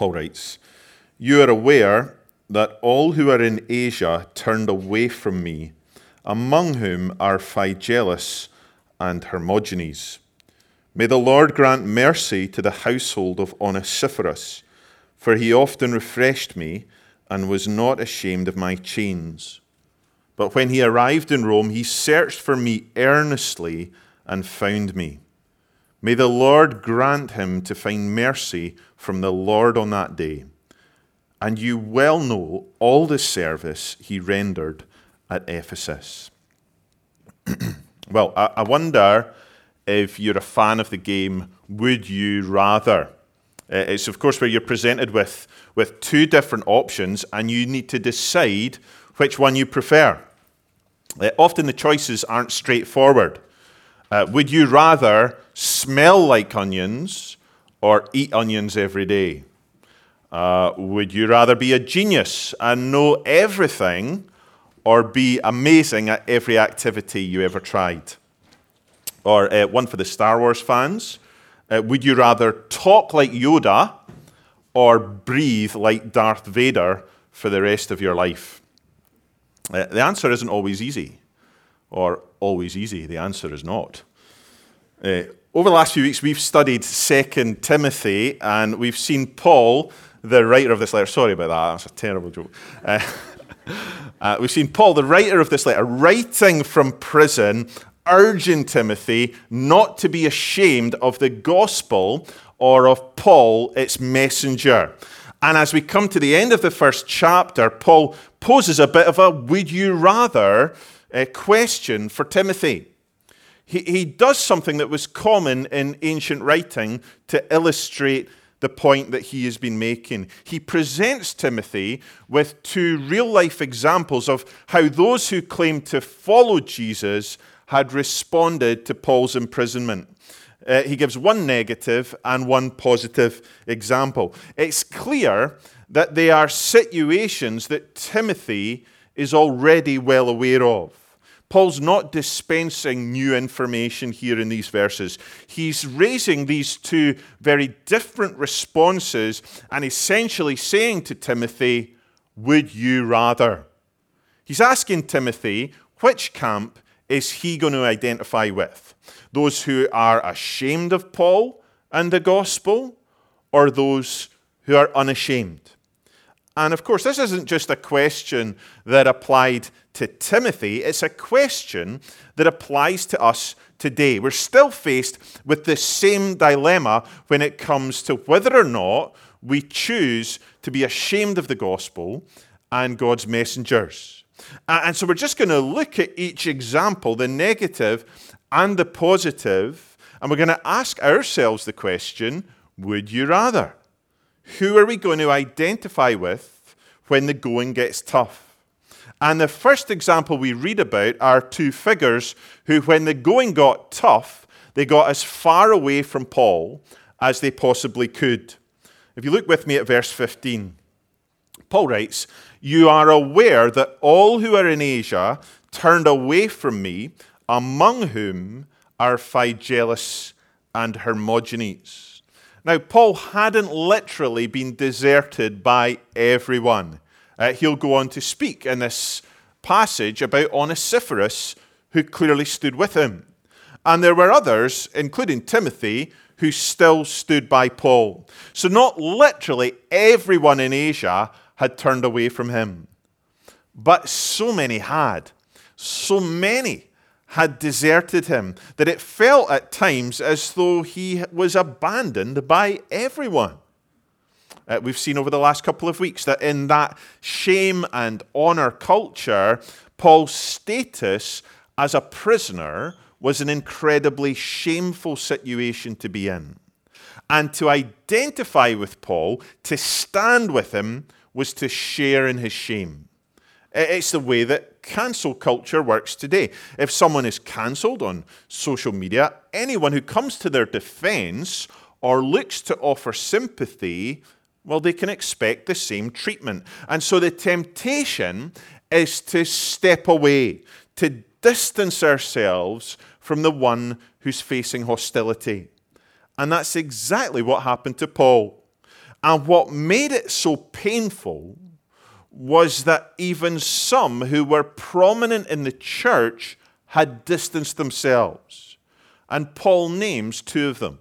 Paul writes, You are aware that all who are in Asia turned away from me, among whom are Phygelus and Hermogenes. May the Lord grant mercy to the household of Onesiphorus, for he often refreshed me and was not ashamed of my chains. But when he arrived in Rome, he searched for me earnestly and found me. May the Lord grant him to find mercy from the Lord on that day. And you well know all the service he rendered at Ephesus. well, I wonder if you're a fan of the game Would You Rather? Uh, it's, of course, where you're presented with, with two different options and you need to decide which one you prefer. Uh, often the choices aren't straightforward. Uh, would you rather smell like onions or eat onions every day? Uh, would you rather be a genius and know everything or be amazing at every activity you ever tried? Or uh, one for the Star Wars fans uh, would you rather talk like Yoda or breathe like Darth Vader for the rest of your life? Uh, the answer isn't always easy, or always easy. The answer is not. Uh, over the last few weeks, we've studied 2 Timothy, and we've seen Paul, the writer of this letter. Sorry about that, that's a terrible joke. Uh, uh, we've seen Paul, the writer of this letter, writing from prison urging Timothy not to be ashamed of the gospel or of Paul, its messenger. And as we come to the end of the first chapter, Paul poses a bit of a would you rather uh, question for Timothy. He, he does something that was common in ancient writing to illustrate the point that he has been making. He presents Timothy with two real life examples of how those who claim to follow Jesus had responded to Paul's imprisonment. Uh, he gives one negative and one positive example. It's clear that they are situations that Timothy is already well aware of. Paul's not dispensing new information here in these verses. He's raising these two very different responses and essentially saying to Timothy, Would you rather? He's asking Timothy, which camp is he going to identify with? Those who are ashamed of Paul and the gospel, or those who are unashamed? And of course, this isn't just a question that applied to Timothy, it's a question that applies to us today. We're still faced with the same dilemma when it comes to whether or not we choose to be ashamed of the gospel and God's messengers. And so we're just going to look at each example, the negative and the positive, and we're going to ask ourselves the question would you rather? Who are we going to identify with when the going gets tough? And the first example we read about are two figures who, when the going got tough, they got as far away from Paul as they possibly could. If you look with me at verse 15, Paul writes, You are aware that all who are in Asia turned away from me, among whom are Phygelus and Hermogenes. Now, Paul hadn't literally been deserted by everyone. Uh, he'll go on to speak in this passage about Onesiphorus, who clearly stood with him. And there were others, including Timothy, who still stood by Paul. So, not literally everyone in Asia had turned away from him. But so many had. So many had deserted him that it felt at times as though he was abandoned by everyone. Uh, we've seen over the last couple of weeks that in that shame and honor culture, Paul's status as a prisoner was an incredibly shameful situation to be in. And to identify with Paul, to stand with him, was to share in his shame. It's the way that cancel culture works today. If someone is cancelled on social media, anyone who comes to their defense or looks to offer sympathy, well, they can expect the same treatment. And so the temptation is to step away, to distance ourselves from the one who's facing hostility. And that's exactly what happened to Paul. And what made it so painful was that even some who were prominent in the church had distanced themselves. And Paul names two of them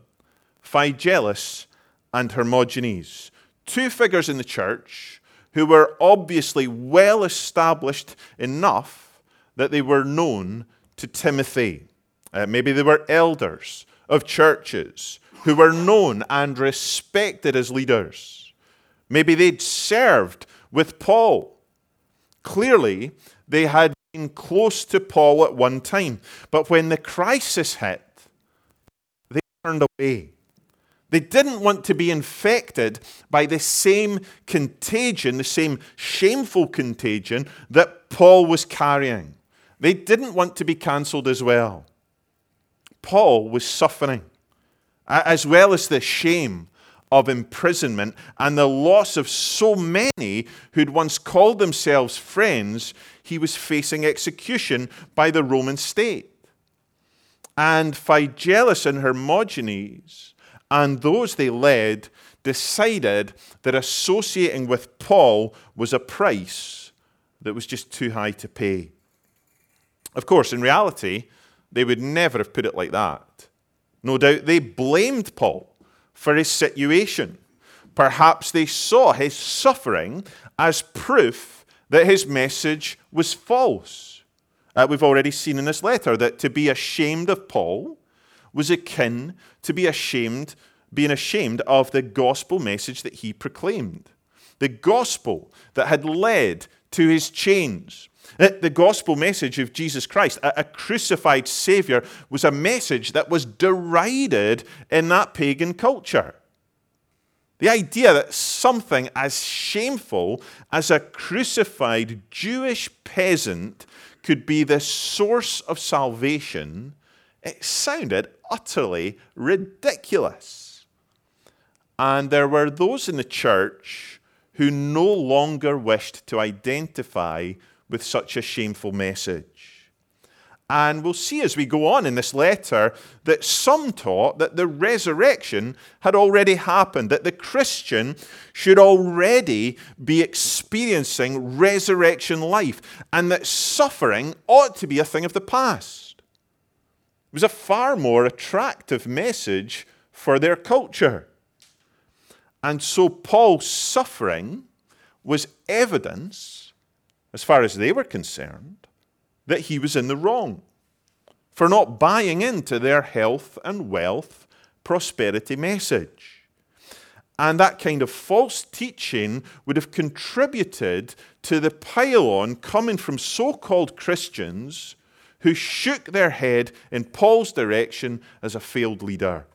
Phygelus and Hermogenes, two figures in the church who were obviously well established enough that they were known to Timothy. Uh, maybe they were elders of churches who were known and respected as leaders. Maybe they'd served with Paul. Clearly, they had been close to Paul at one time, but when the crisis hit, they turned away. They didn't want to be infected by the same contagion, the same shameful contagion that Paul was carrying. They didn't want to be cancelled as well. Paul was suffering, as well as the shame of imprisonment and the loss of so many who'd once called themselves friends, he was facing execution by the Roman state. And Phygelus and Hermogenes and those they led decided that associating with Paul was a price that was just too high to pay. Of course, in reality, they would never have put it like that. No doubt they blamed Paul for his situation. Perhaps they saw his suffering as proof that his message was false. Uh, we've already seen in this letter that to be ashamed of Paul was akin to be ashamed, being ashamed of the gospel message that he proclaimed. The gospel that had led to his chains. Uh, the gospel message of Jesus Christ, a crucified Savior, was a message that was derided in that pagan culture. The idea that something as shameful as a crucified Jewish peasant could be the source of salvation, it sounded utterly ridiculous. And there were those in the church who no longer wished to identify with such a shameful message. And we'll see as we go on in this letter that some taught that the resurrection had already happened, that the Christian should already be experiencing resurrection life, and that suffering ought to be a thing of the past. It was a far more attractive message for their culture. And so Paul's suffering was evidence as far as they were concerned, that he was in the wrong for not buying into their health and wealth prosperity message. And that kind of false teaching would have contributed to the pile-on coming from so called Christians who shook their head in Paul's direction as a failed leader.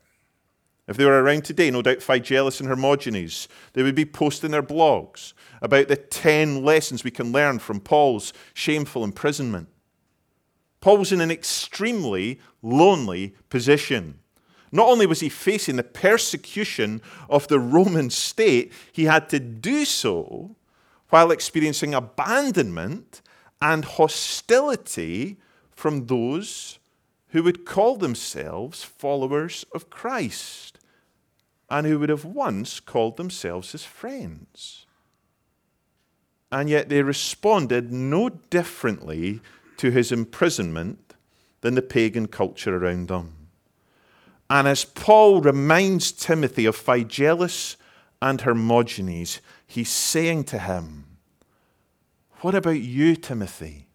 If they were around today, no doubt Phygelus and Hermogenes, they would be posting their blogs about the 10 lessons we can learn from Paul's shameful imprisonment. Paul was in an extremely lonely position. Not only was he facing the persecution of the Roman state, he had to do so while experiencing abandonment and hostility from those who would call themselves followers of Christ and who would have once called themselves his friends. And yet they responded no differently to his imprisonment than the pagan culture around them. And as Paul reminds Timothy of Phygelus and Hermogenes, he's saying to him, What about you, Timothy?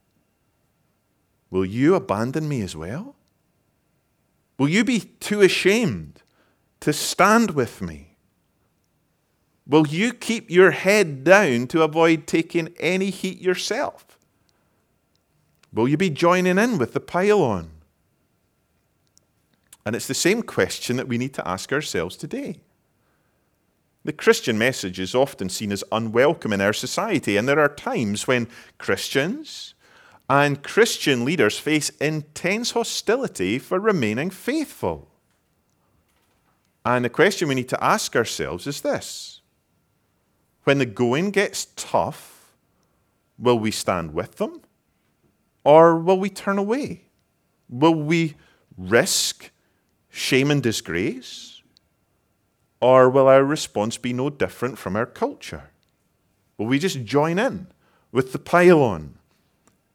Will you abandon me as well? Will you be too ashamed to stand with me? Will you keep your head down to avoid taking any heat yourself? Will you be joining in with the pile on? And it's the same question that we need to ask ourselves today. The Christian message is often seen as unwelcome in our society, and there are times when Christians and Christian leaders face intense hostility for remaining faithful. And the question we need to ask ourselves is this When the going gets tough, will we stand with them? Or will we turn away? Will we risk shame and disgrace? Or will our response be no different from our culture? Will we just join in with the pile-on?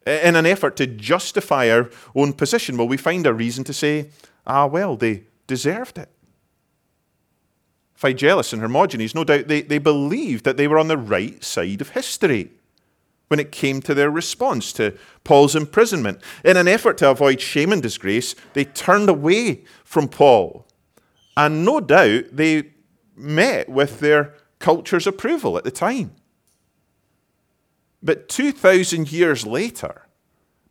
In an effort to justify our own position, will we find a reason to say, ah, well, they deserved it? Phygelus and Hermogenes, no doubt they, they believed that they were on the right side of history when it came to their response to Paul's imprisonment. In an effort to avoid shame and disgrace, they turned away from Paul. And no doubt they met with their culture's approval at the time. But 2,000 years later,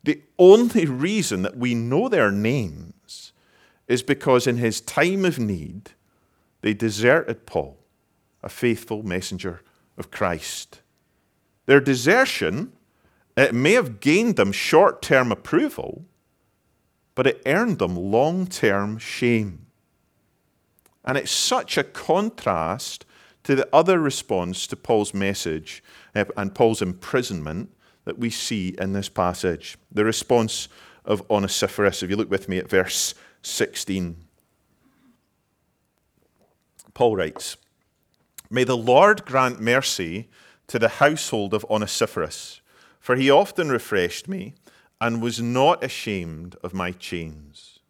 the only reason that we know their names is because in his time of need, they deserted Paul, a faithful messenger of Christ. Their desertion, it may have gained them short term approval, but it earned them long term shame. And it's such a contrast to the other response to Paul's message and Paul's imprisonment that we see in this passage. The response of Onesiphorus. If you look with me at verse 16, Paul writes May the Lord grant mercy to the household of Onesiphorus, for he often refreshed me and was not ashamed of my chains.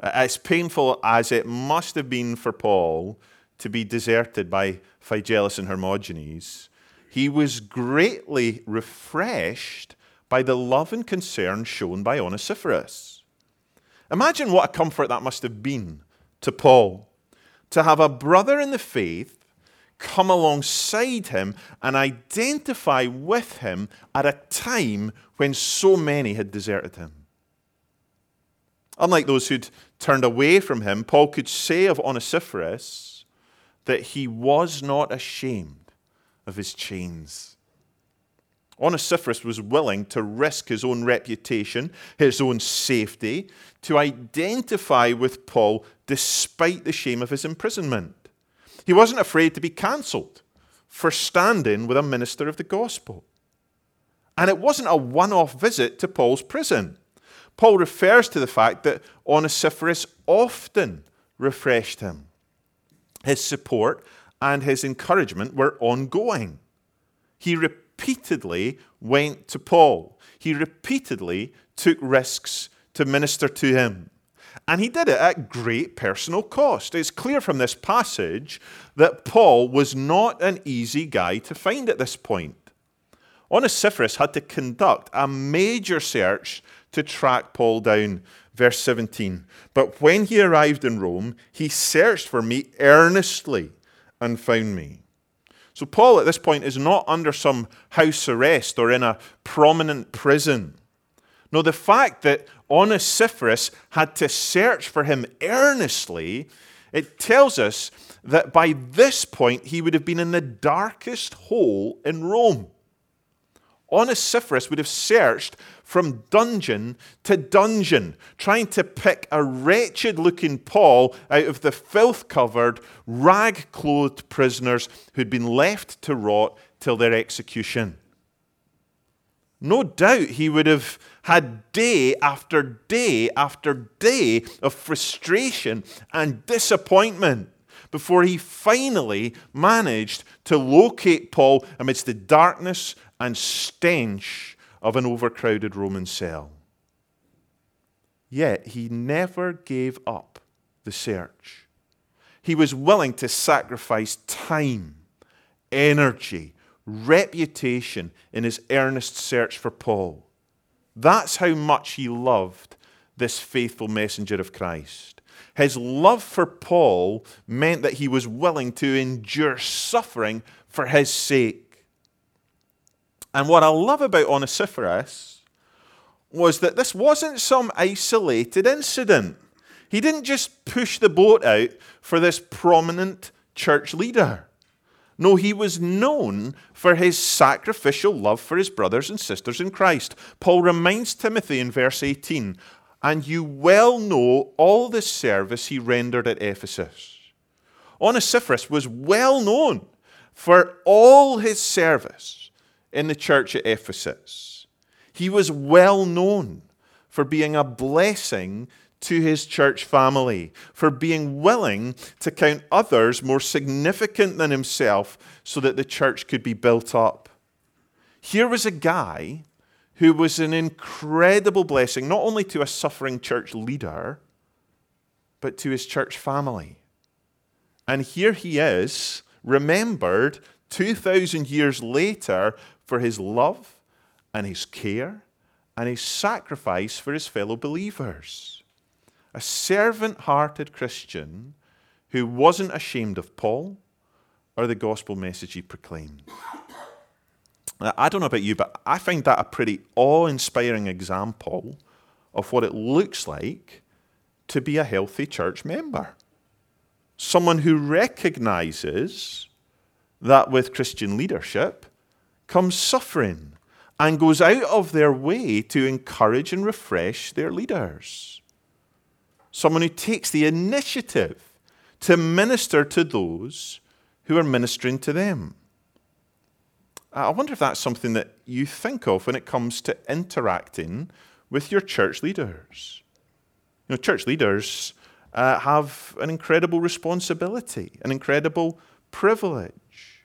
As painful as it must have been for Paul to be deserted by Phygelus and Hermogenes, he was greatly refreshed by the love and concern shown by Onesiphorus. Imagine what a comfort that must have been to Paul to have a brother in the faith come alongside him and identify with him at a time when so many had deserted him. Unlike those who'd turned away from him, Paul could say of Onesiphorus that he was not ashamed of his chains. Onesiphorus was willing to risk his own reputation, his own safety, to identify with Paul despite the shame of his imprisonment. He wasn't afraid to be cancelled for standing with a minister of the gospel. And it wasn't a one off visit to Paul's prison. Paul refers to the fact that Onesiphorus often refreshed him. His support and his encouragement were ongoing. He repeatedly went to Paul, he repeatedly took risks to minister to him. And he did it at great personal cost. It's clear from this passage that Paul was not an easy guy to find at this point. Onesiphorus had to conduct a major search to track Paul down. Verse 17. But when he arrived in Rome, he searched for me earnestly and found me. So, Paul at this point is not under some house arrest or in a prominent prison. No, the fact that Onesiphorus had to search for him earnestly, it tells us that by this point he would have been in the darkest hole in Rome. Onesiphorus would have searched from dungeon to dungeon, trying to pick a wretched looking Paul out of the filth covered, rag clothed prisoners who'd been left to rot till their execution. No doubt he would have had day after day after day of frustration and disappointment before he finally managed to locate Paul amidst the darkness and stench of an overcrowded Roman cell. Yet he never gave up the search. He was willing to sacrifice time, energy, reputation in his earnest search for Paul. That's how much he loved this faithful messenger of Christ. His love for Paul meant that he was willing to endure suffering for his sake. And what I love about Onesiphorus was that this wasn't some isolated incident. He didn't just push the boat out for this prominent church leader. No, he was known for his sacrificial love for his brothers and sisters in Christ. Paul reminds Timothy in verse 18, and you well know all the service he rendered at Ephesus. Onesiphorus was well known for all his service in the church at Ephesus. He was well known for being a blessing to his church family, for being willing to count others more significant than himself so that the church could be built up. Here was a guy who was an incredible blessing, not only to a suffering church leader, but to his church family. And here he is, remembered 2,000 years later for his love and his care and his sacrifice for his fellow believers. A servant hearted Christian who wasn't ashamed of Paul or the gospel message he proclaimed. I don't know about you, but I find that a pretty awe inspiring example of what it looks like to be a healthy church member. Someone who recognizes that with Christian leadership comes suffering and goes out of their way to encourage and refresh their leaders. Someone who takes the initiative to minister to those who are ministering to them. I wonder if that's something that you think of when it comes to interacting with your church leaders. You know, church leaders uh, have an incredible responsibility, an incredible privilege.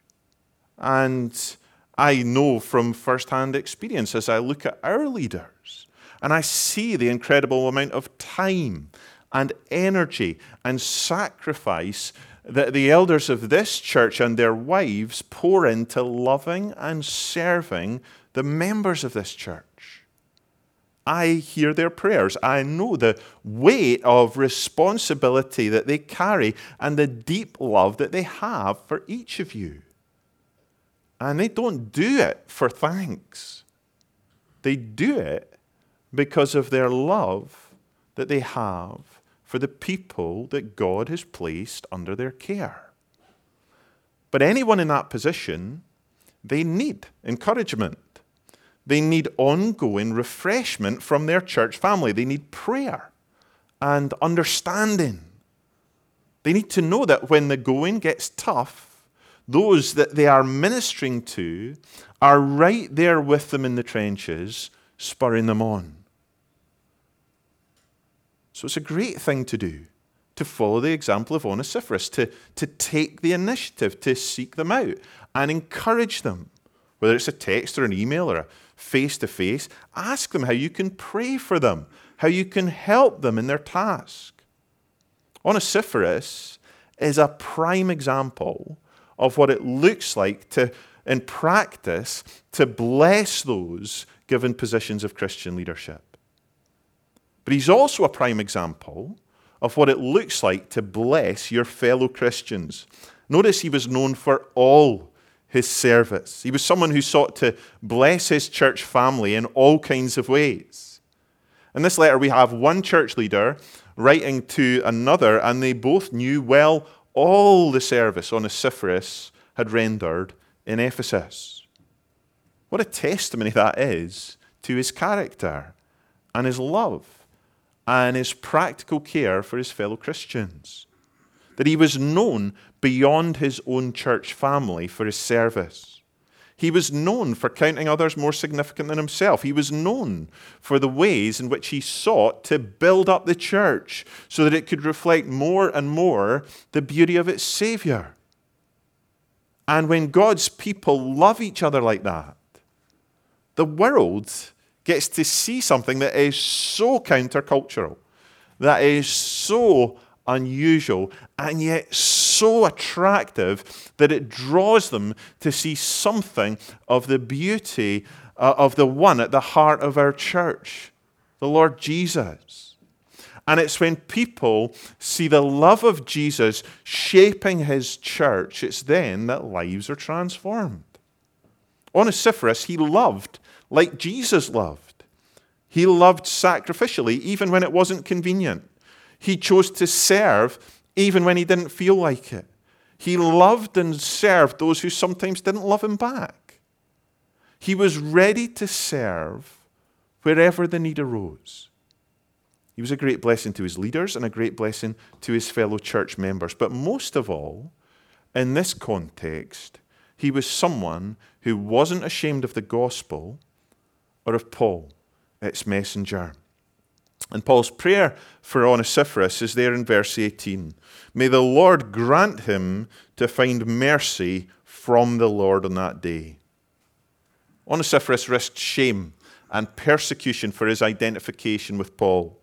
And I know from firsthand experience as I look at our leaders and I see the incredible amount of time and energy and sacrifice that the elders of this church and their wives pour into loving and serving the members of this church. I hear their prayers. I know the weight of responsibility that they carry and the deep love that they have for each of you. And they don't do it for thanks, they do it because of their love that they have for the people that God has placed under their care. But anyone in that position, they need encouragement. They need ongoing refreshment from their church family. They need prayer and understanding. They need to know that when the going gets tough, those that they are ministering to are right there with them in the trenches, spurring them on. So it's a great thing to do to follow the example of Onesiphorus, to, to take the initiative, to seek them out and encourage them. Whether it's a text or an email or a face to face, ask them how you can pray for them, how you can help them in their task. Onesiphorus is a prime example of what it looks like to, in practice, to bless those given positions of Christian leadership. But he's also a prime example of what it looks like to bless your fellow Christians. Notice he was known for all his service. He was someone who sought to bless his church family in all kinds of ways. In this letter, we have one church leader writing to another, and they both knew well all the service Onesiphorus had rendered in Ephesus. What a testimony that is to his character and his love and his practical care for his fellow Christians. That he was known beyond his own church family for his service. He was known for counting others more significant than himself. He was known for the ways in which he sought to build up the church so that it could reflect more and more the beauty of its Savior. And when God's people love each other like that, the world gets to see something that is so countercultural, that is so unusual, and yet so attractive that it draws them to see something of the beauty uh, of the one at the heart of our church, the Lord Jesus. And it's when people see the love of Jesus shaping his church, it's then that lives are transformed. Onesiphorus, he loved like Jesus loved. He loved sacrificially, even when it wasn't convenient. He chose to serve even when he didn't feel like it. He loved and served those who sometimes didn't love him back. He was ready to serve wherever the need arose. He was a great blessing to his leaders and a great blessing to his fellow church members. But most of all, in this context, he was someone who wasn't ashamed of the gospel or of Paul, its messenger. And Paul's prayer for Onesiphorus is there in verse 18. May the Lord grant him to find mercy from the Lord on that day. Onesiphorus risked shame and persecution for his identification with Paul.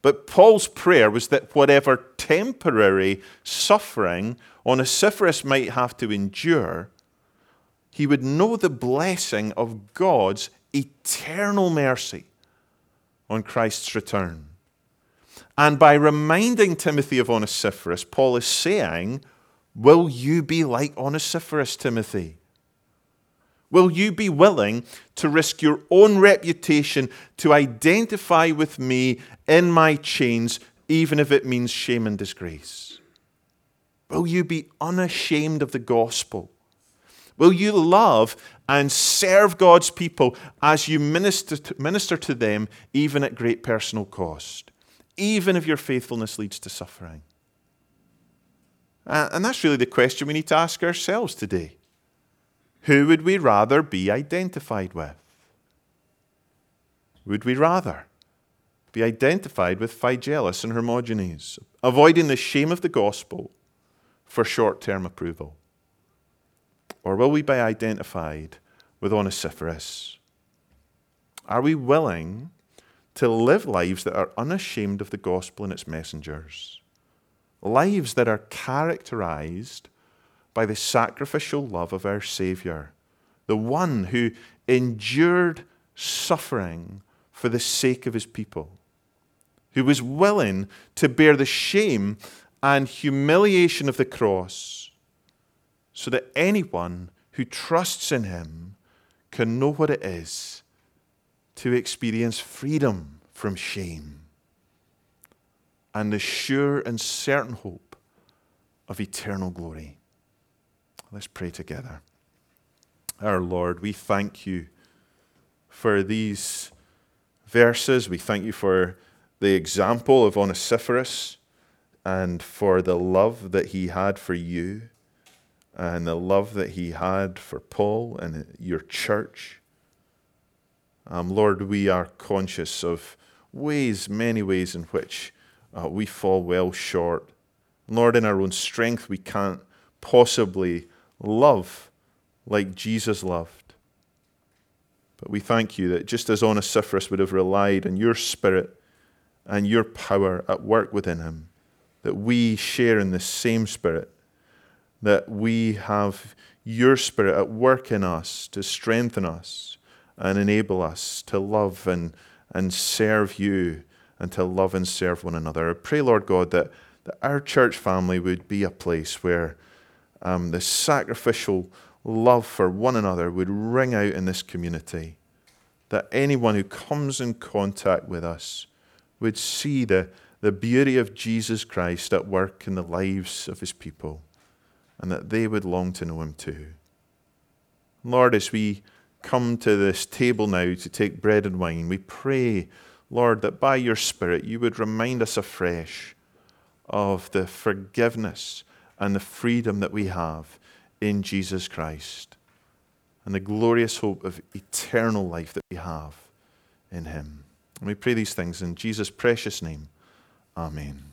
But Paul's prayer was that whatever temporary suffering Onesiphorus might have to endure, he would know the blessing of God's eternal mercy on Christ's return. And by reminding Timothy of Onesiphorus, Paul is saying, Will you be like Onesiphorus, Timothy? Will you be willing to risk your own reputation to identify with me in my chains, even if it means shame and disgrace? Will you be unashamed of the gospel? Will you love and serve God's people as you minister to, minister to them, even at great personal cost, even if your faithfulness leads to suffering? And that's really the question we need to ask ourselves today. Who would we rather be identified with? Would we rather be identified with Phygelus and Hermogenes, avoiding the shame of the gospel for short term approval? Or will we be identified with Onesiphorus? Are we willing to live lives that are unashamed of the gospel and its messengers? Lives that are characterized by the sacrificial love of our Savior, the one who endured suffering for the sake of his people, who was willing to bear the shame and humiliation of the cross, so that anyone who trusts in him can know what it is to experience freedom from shame and the sure and certain hope of eternal glory. Let's pray together. Our Lord, we thank you for these verses. We thank you for the example of Onesiphorus and for the love that he had for you and the love that he had for Paul and your church. Um, Lord, we are conscious of ways, many ways in which uh, we fall well short. Lord, in our own strength, we can't possibly love like Jesus loved. But we thank you that just as Onesiphorus would have relied on your spirit and your power at work within him, that we share in the same spirit, that we have your spirit at work in us to strengthen us and enable us to love and, and serve you and to love and serve one another. I pray, Lord God, that, that our church family would be a place where um, the sacrificial love for one another would ring out in this community. That anyone who comes in contact with us would see the, the beauty of Jesus Christ at work in the lives of his people, and that they would long to know him too. Lord, as we come to this table now to take bread and wine, we pray, Lord, that by your Spirit you would remind us afresh of the forgiveness and the freedom that we have in Jesus Christ and the glorious hope of eternal life that we have in Him. And we pray these things in Jesus' precious name. Amen.